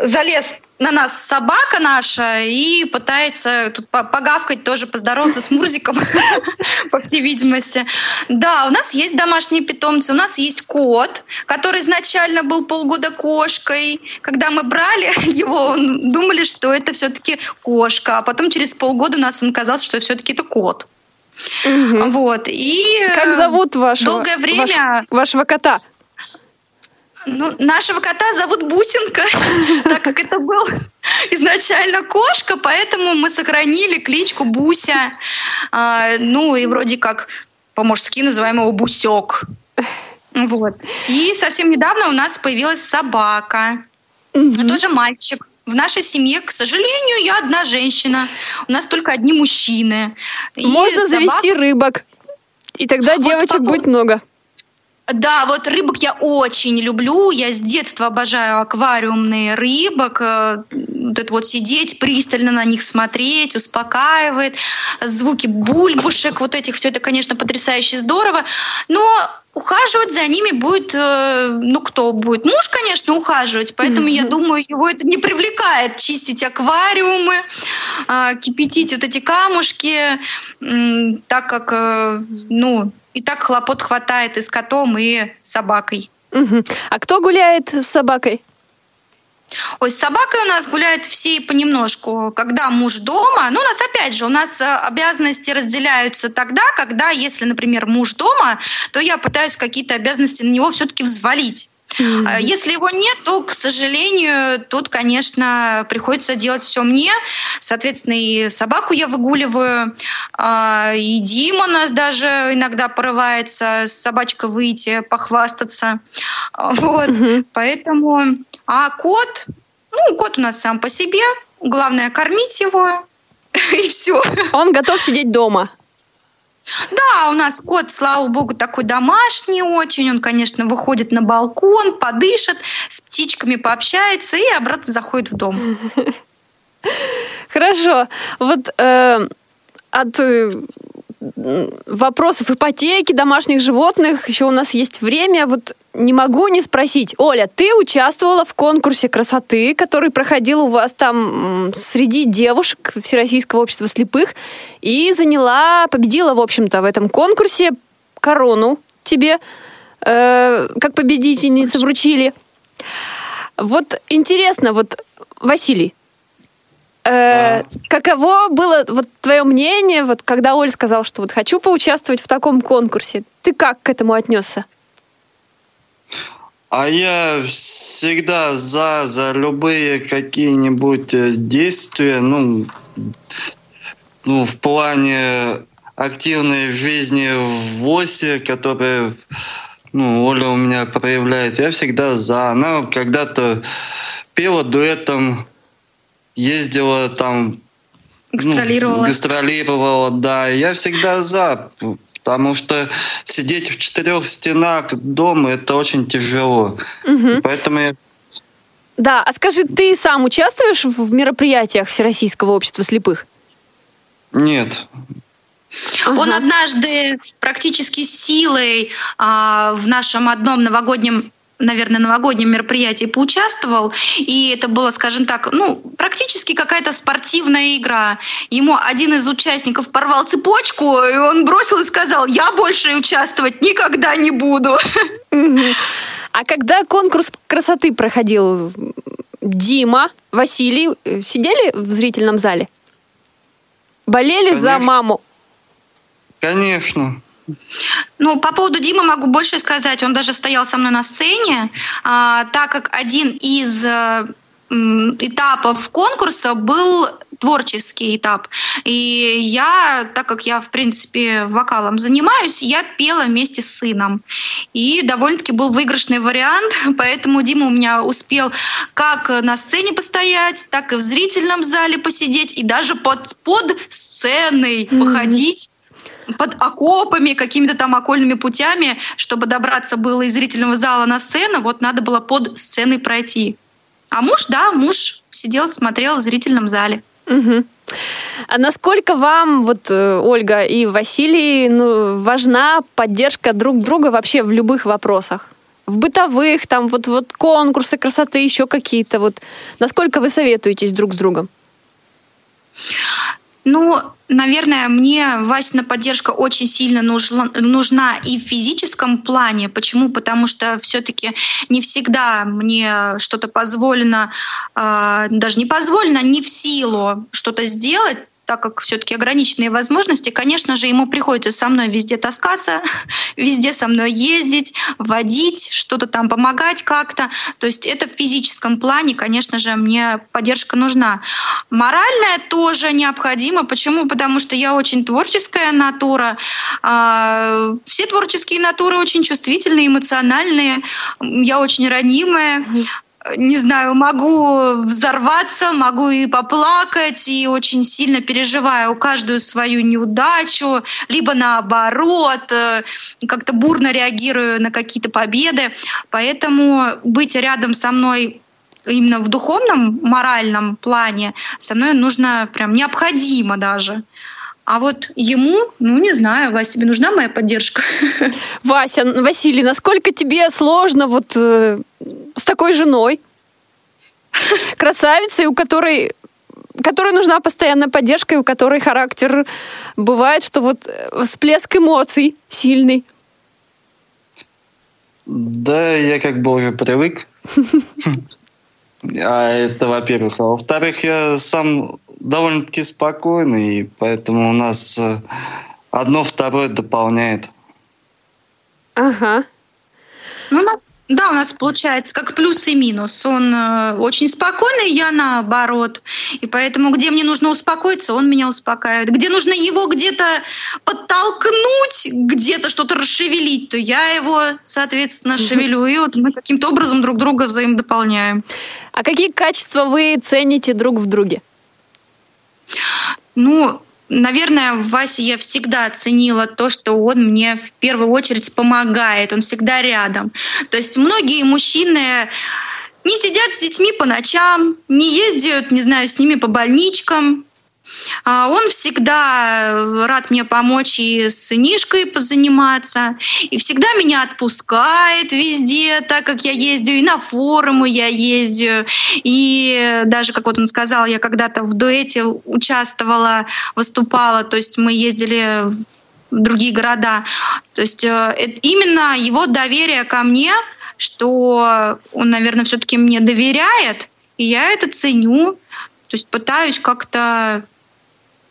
залез на нас собака наша и пытается тут погавкать, тоже поздороваться с Мурзиком, по всей видимости. Да, у нас есть домашние питомцы, у нас есть кот, который изначально был полгода кошкой. Когда мы брали его, думали, что это все-таки кошка, а потом через полгода у нас он казался, что все-таки это кот. Угу. Вот. И как зовут вашего, долгое время... ваш, вашего кота? Ну, нашего кота зовут Бусинка, так как это был изначально кошка, поэтому мы сохранили кличку Буся. А, ну и вроде как по-мужски называем его Бусек. Вот. И совсем недавно у нас появилась собака. Тоже мальчик. В нашей семье, к сожалению, я одна женщина. У нас только одни мужчины. И Можно собака- завести рыбок. И тогда Вот девочек по- будет много. Да, вот рыбок я очень люблю. Я с детства обожаю аквариумные рыбок. Э, Вот это вот сидеть, пристально на них смотреть, успокаивает. Звуки бульбушек, вот этих, все это, конечно, потрясающе здорово. Но ухаживать за ними будет, э, ну кто будет? Муж, конечно, ухаживать, поэтому я думаю, его это не привлекает чистить аквариумы, а, кипятить вот эти камушки, так как, э, ну, и так хлопот хватает и с котом, и с собакой. Мгм. А кто гуляет с собакой? Ой, с собакой у нас гуляют все понемножку. Когда муж дома, ну, у нас опять же, у нас э, обязанности разделяются тогда, когда, если, например, муж дома, то я пытаюсь какие-то обязанности на него все-таки взвалить. А Если его нет, то, к сожалению, тут, конечно, приходится делать все мне. Соответственно, и собаку я выгуливаю, а, и Дима у нас даже иногда порывается с собачкой выйти, похвастаться. Вот. Поэтому... А кот, ну, кот у нас сам по себе. Главное кормить его, и все. Он готов сидеть дома. Да, у нас кот, слава богу, такой домашний очень. Он, конечно, выходит на балкон, подышит, с птичками пообщается и обратно заходит в дом. Хорошо. Вот э, от э, вопросов ипотеки, домашних животных еще у нас есть время. Вот не могу не спросить. Оля, ты участвовала в конкурсе красоты, который проходил у вас там среди девушек Всероссийского общества слепых и заняла, победила, в общем-то, в этом конкурсе корону тебе э, как победительницы вручили. Вот интересно, вот, Василий, Э, Каково было вот твое мнение, вот когда Оль сказал, что вот хочу поучаствовать в таком конкурсе? Ты как к этому отнесся? А я всегда за, за любые какие-нибудь э, действия, ну, ну, в плане активной жизни в ВОСе, которые ну, Оля у меня проявляет, я всегда за. Она когда-то пела дуэтом, ездила там... Гастролировала. Ну, гастролировала, да. Я всегда за, потому что сидеть в четырех стенах дома это очень тяжело. Мгм. Поэтому я Да, а скажи, ты сам участвуешь в мероприятиях Всероссийского общества слепых? нет. Он однажды практически силой а, в нашем одном новогоднем наверное, новогоднем мероприятии поучаствовал, и это было, скажем так, ну, практически какая-то спортивная игра. Ему один из участников порвал цепочку, и он бросил и сказал, я больше участвовать никогда не буду. А когда конкурс красоты проходил, Дима, Василий э, сидели в зрительном зале? Болели за Конечно. маму? Конечно. Ну, по поводу Димы могу больше сказать. Он даже стоял со мной на сцене, а, так как один из м, этапов конкурса был творческий этап. И я, так как я, в принципе, вокалом занимаюсь, я пела вместе с сыном. И довольно-таки был выигрышный вариант, поэтому Дима у меня успел как на сцене постоять, так и в зрительном зале посидеть, и даже под, под сценой походить под окопами, какими-то там окольными путями, чтобы добраться было из зрительного зала на сцену, вот надо было под сценой пройти. А муж, да, муж сидел, смотрел в зрительном зале. Мгм. А насколько вам, вот э, Ольга и Василий, ну, важна поддержка друг друга вообще в любых вопросах? В бытовых, там вот, вот конкурсы красоты, еще какие-то. Вот насколько вы советуетесь друг с другом? Ну, наверное, мне Васина поддержка очень сильно нужна, нужна и в физическом плане. Почему? Потому что все-таки не всегда мне что-то позволено, э, даже не позволено, не в силу что-то сделать так как все-таки ограниченные возможности, конечно же, ему приходится со мной везде таскаться, везде со мной ездить, водить, что-то там помогать как-то. То есть это в физическом плане, конечно же, мне поддержка нужна. Моральная тоже необходима. Почему? Потому что я очень творческая натура. А, Все творческие натуры очень чувствительные, эмоциональные. Я очень ранимая. Не знаю, могу взорваться, могу и поплакать, и очень сильно переживаю каждую свою неудачу, либо наоборот, э, как-то бурно реагирую на какие-то победы. Поэтому быть рядом со мной именно в духовном, моральном плане со мной нужно прям необходимо даже. А вот ему, ну не знаю, Вась, тебе нужна моя поддержка? Вася, Василий, насколько тебе сложно вот э, с такой женой? Красавицей, у которой которой нужна постоянная поддержка, и у которой характер бывает, что вот э, всплеск эмоций сильный. Да, я как бы уже привык. А это, во-первых. А во-вторых, я сам довольно-таки спокойный, и поэтому у нас э, одно второе дополняет. Ага. Ну, на- да, у нас получается как плюс и минус. Он э, очень спокойный, я наоборот. И поэтому, где мне нужно успокоиться, он меня успокаивает. Где нужно его где-то подтолкнуть, где-то что-то расшевелить, то я его, соответственно, шевелю. И вот мы каким-то образом друг друга взаимодополняем. А какие качества вы цените друг в друге? Ну, наверное, в Васе я всегда оценила то, что он мне в первую очередь помогает, он всегда рядом. То есть многие мужчины не сидят с детьми по ночам, не ездят, не знаю, с ними по больничкам. А Он всегда рад мне помочь и с сынишкой позаниматься, и всегда меня отпускает везде, так как я ездю, и на форумы я ездю, и даже, как вот он сказал, я когда-то в дуэте участвовала, выступала, то есть мы ездили в другие города. То есть э, именно его доверие ко мне, что он, наверное, все-таки мне доверяет, и я это ценю. То есть пытаюсь как-то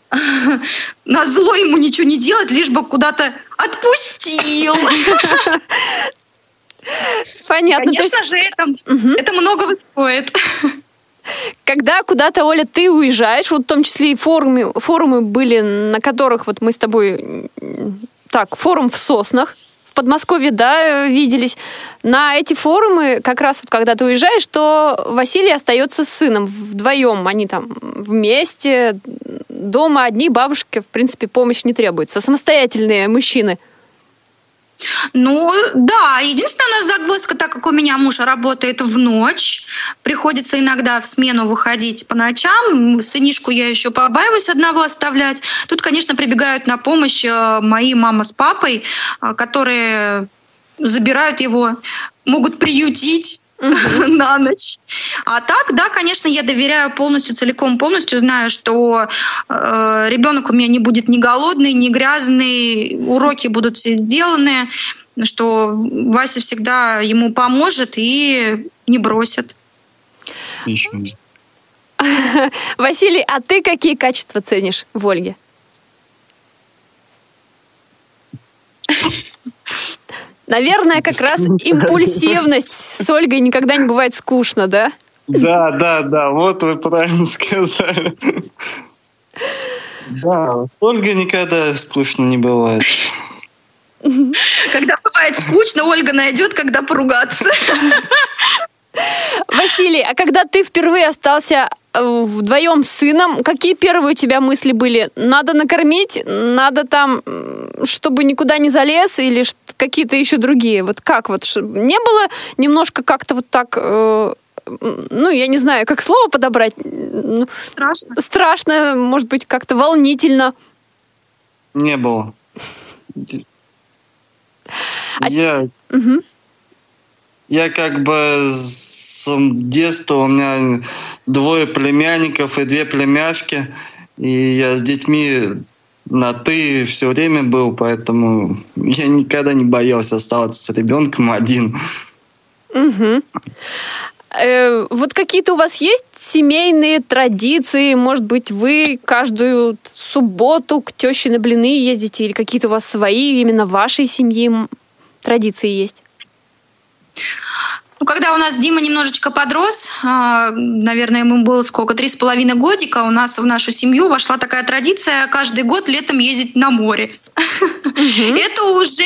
на зло ему ничего не делать, лишь бы куда-то отпустил. Понятно. Конечно есть, же, это, это многого стоит. когда куда-то, Оля, ты уезжаешь, вот в том числе и форумы, форумы были, на которых вот мы с тобой, так, форум в Соснах, Подмосковье, да, э, виделись. На эти форумы, как раз вот когда ты уезжаешь, то Василий остается с сыном вдвоем. Они там вместе, дома одни, бабушке, в принципе, помощь не требуется. Самостоятельные мужчины. Ну, да, единственная загвоздка, так как у меня муж работает в ночь, приходится иногда в смену выходить по ночам, сынишку я еще побаиваюсь одного оставлять. Тут, конечно, прибегают на помощь э, мои мама с папой, э, которые забирают его, могут приютить на ночь. А так, да, конечно, я доверяю полностью, целиком, полностью знаю, что э, ребенок у меня не будет ни голодный, ни грязный, уроки будут все сделаны, что Вася всегда ему поможет и не бросит. Василий, а ты какие качества ценишь в Ольге? Наверное, как раз импульсивность с Ольгой никогда не бывает скучно, да? Да, да, да, вот вы правильно сказали. Да, с Ольгой никогда скучно не бывает. Когда бывает скучно, Ольга найдет, когда поругаться. Василий, а когда ты впервые остался вдвоем с сыном, какие первые у тебя мысли были? Надо накормить, надо там, чтобы никуда не залез, или какие-то еще другие? Вот как вот? Не было немножко как-то вот так, э, ну, я не знаю, как слово подобрать? Страшно. Страшно, может быть, как-то волнительно. Не было. А Я. я как бы с детства у меня двое племянников и две племяшки, и я с детьми на ты все время был, поэтому я никогда не боялся оставаться с ребенком один. Мгм. Э, вот какие-то у вас есть семейные традиции? Может быть, вы каждую субботу к теще на блины ездите? Или какие-то у вас свои, именно вашей семьи традиции есть? Ну, когда у нас Дима немножечко подрос, а, наверное, ему было сколько, три с половиной годика, у нас в нашу семью вошла такая традиция каждый год летом ездить на море. Это уже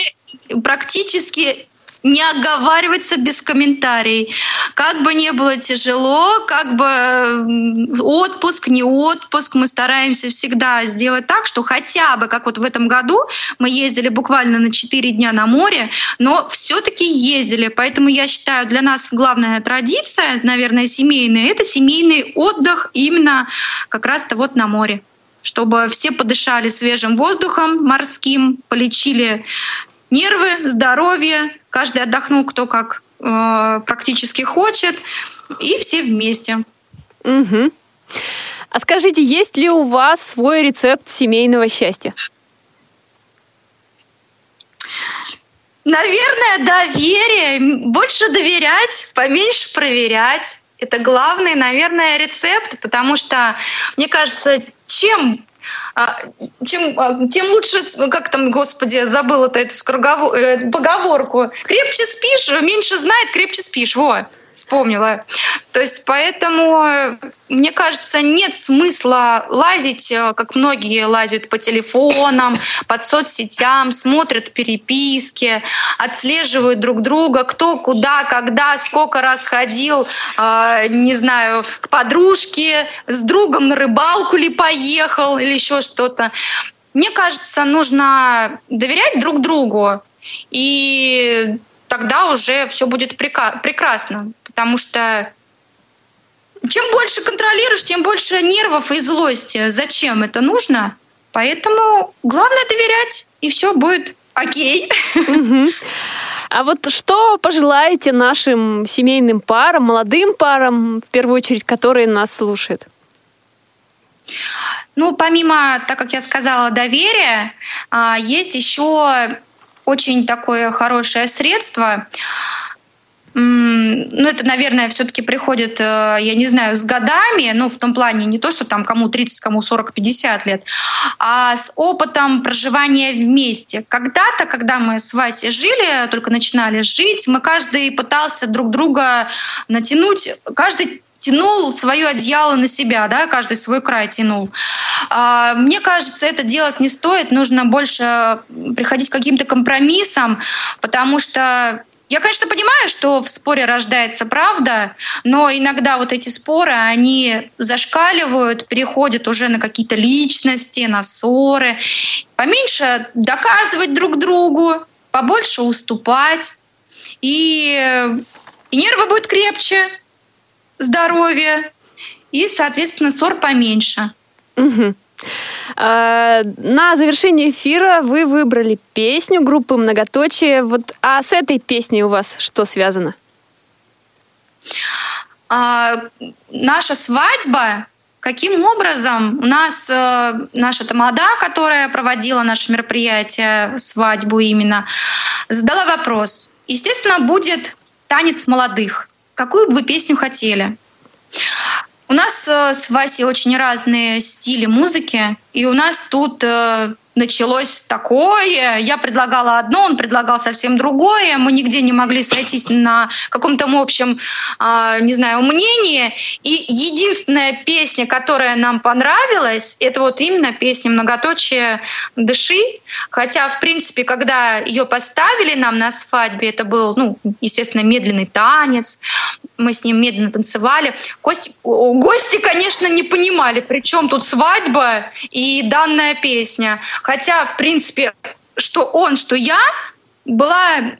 практически не оговариваться без комментариев. Как бы не было тяжело, как бы отпуск, не отпуск, мы стараемся всегда сделать так, что хотя бы, как вот в этом году, мы ездили буквально на 4 дня на море, но все-таки ездили. Поэтому я считаю, для нас главная традиция, наверное, семейная, это семейный отдых именно как раз-то вот на море чтобы все подышали свежим воздухом морским, полечили нервы, здоровье, каждый отдохнул кто как э, практически хочет, и все вместе. Мгм. А скажите, есть ли у вас свой рецепт семейного счастья? Наверное, доверие. Больше доверять, поменьше проверять. Это главный, наверное, рецепт, потому что, мне кажется, чем чем, а, тем лучше, как там, господи, забыла-то эту скорогово- э, поговорку. Крепче спишь, меньше знает, крепче спишь. Во, вспомнила. То есть поэтому, э, мне кажется, нет смысла лазить, э, как многие лазят по телефонам, под соцсетям, смотрят переписки, отслеживают друг друга, кто куда, когда, сколько раз ходил, э, не знаю, к подружке, с другом на рыбалку ли поехал или еще что-то. Мне кажется, нужно доверять друг другу, и тогда уже все будет прекрасно, потому что чем больше контролируешь, тем больше нервов и злости. Зачем это нужно? Поэтому главное доверять, и все будет окей. А вот что пожелаете нашим семейным парам, молодым парам, в первую очередь, которые нас слушают? Ну, помимо, так как я сказала, доверия, а, есть еще очень такое хорошее средство. Ну, это, наверное, все-таки приходит, э, я не знаю, с годами, ну, в том плане не то, что там кому 30, кому 40, 50 лет, а с опытом проживания вместе. Когда-то, когда мы с Васей жили, только начинали жить, мы каждый пытался друг друга натянуть, каждый тянул свое одеяло на себя, да, каждый свой край тянул. А, Мне кажется, это делать не стоит, нужно больше приходить к каким-то компромиссам, потому что я, конечно, понимаю, что в споре рождается правда, но иногда вот эти споры, они зашкаливают, переходят уже на какие-то личности, на ссоры. Поменьше доказывать друг другу, побольше уступать, и, и нервы будут крепче, здоровье, и, соответственно, ссор поменьше. Мгм. А, На завершение эфира вы выбрали песню группы «Многоточие». Вот, а с этой песней у вас что связано? А, наша свадьба, каким образом у нас э, наша тамада, которая проводила наше мероприятие, свадьбу именно, задала вопрос. Естественно, будет танец молодых. Какую бы вы песню хотели? У нас э, с Васей очень разные стили музыки, и у нас тут э, началось такое. Я предлагала одно, он предлагал совсем другое. Мы нигде не могли сойтись на каком-то общем, а, не знаю, мнении. И единственная песня, которая нам понравилась, это вот именно песня «Многоточие дыши». Хотя, в принципе, когда ее поставили нам на свадьбе, это был, ну, естественно, медленный танец. Мы с ним медленно танцевали. Гости, гости конечно, не понимали, при чем тут свадьба и данная песня. Хотя, в принципе, что он, что я, была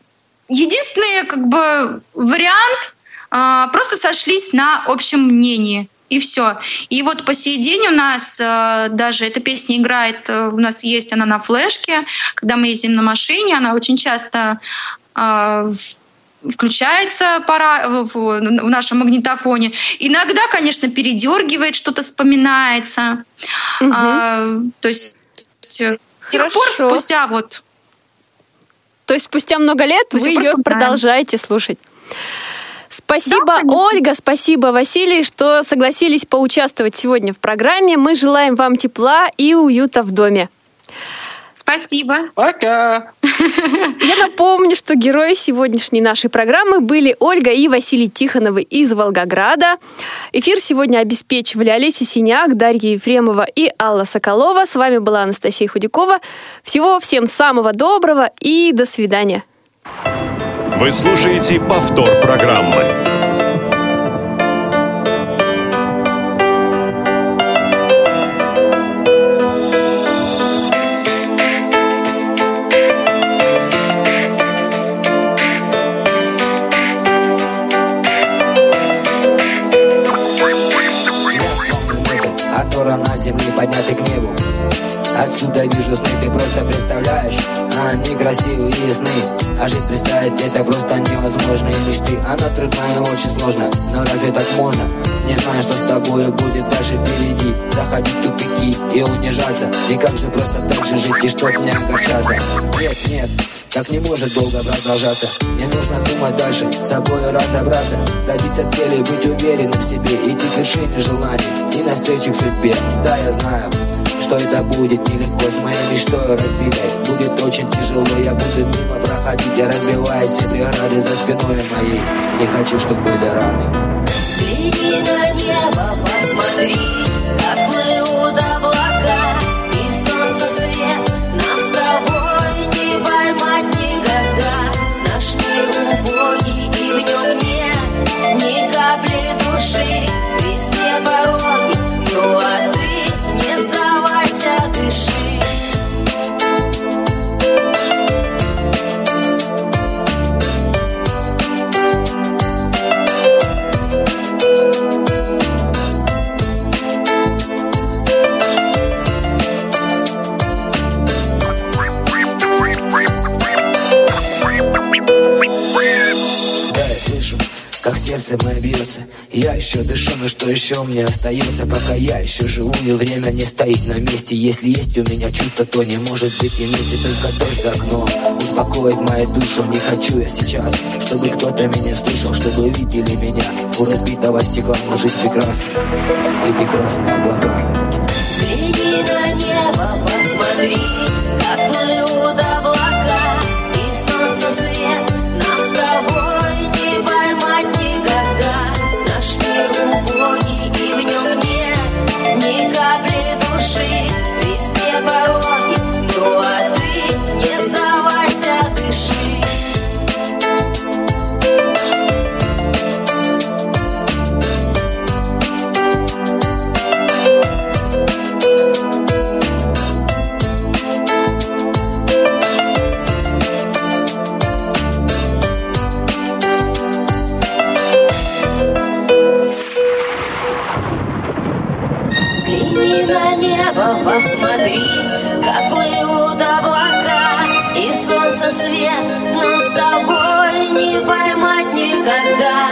единственный как бы вариант, а, просто сошлись на общем мнении. И все. И вот по сей день у нас э, даже эта песня играет, э, у нас есть она на флешке, когда мы ездим на машине, она очень часто э, включается пора в, в- нашем магнитофоне. Иногда, конечно, передергивает, что-то вспоминается. А, то есть э, с тех пор, Хорошо. спустя вот То есть спустя много лет вы пор ее продолжаете слушать. Спасибо, Ольга, спасибо, Василий, что согласились поучаствовать сегодня в программе. Мы желаем вам тепла и уюта в доме. Спасибо. Пока. Я напомню, что герои сегодняшней нашей программы были Ольга и Василий Тихоновы из Волгограда. Эфир сегодня обеспечивали Олеся Синяк, Дарья Ефремова и Алла Соколова. С вами была Анастасия Худякова. Всего всем самого доброго и до свидания. Вы слушаете повтор программы. Отсюда вижу сны, ты просто представляешь Они красивые сны. А жить представить это просто невозможно И мечты, она трудная и очень сложно Но разве так можно? Не знаю, что с тобой будет дальше впереди. Заходить в тупики и унижаться. И как же просто же жить и чтоб не огорчаться? Нет, нет, так не может долго продолжаться. Мне нужно думать дальше, с собой разобраться. Добиться цели, быть уверенным в себе. Идти к вершине желаний и навстречу к судьбе. Да, я знаю, что это будет нелегко С моей мечтой разбитой Будет очень тяжело, я буду мимо проходить. Я разбивая все преграды за спиной моей. Не хочу, чтобы были раны. Взгляни на небо, посмотри, как плывут облака сердце мое бьется. Я еще дышу, но что еще мне остается? Пока я еще живу и время не стоит на месте. Если есть у меня чувство, то не может быть и вместе Только дождь за окном успокоит мою душу. Не хочу я сейчас, чтобы кто-то меня слышал Чтобы видели меня. У разбитого стекла Но жизнь прекрасна. И прекрасные облака. Взгляни на небо, посмотри, как плывут облака года.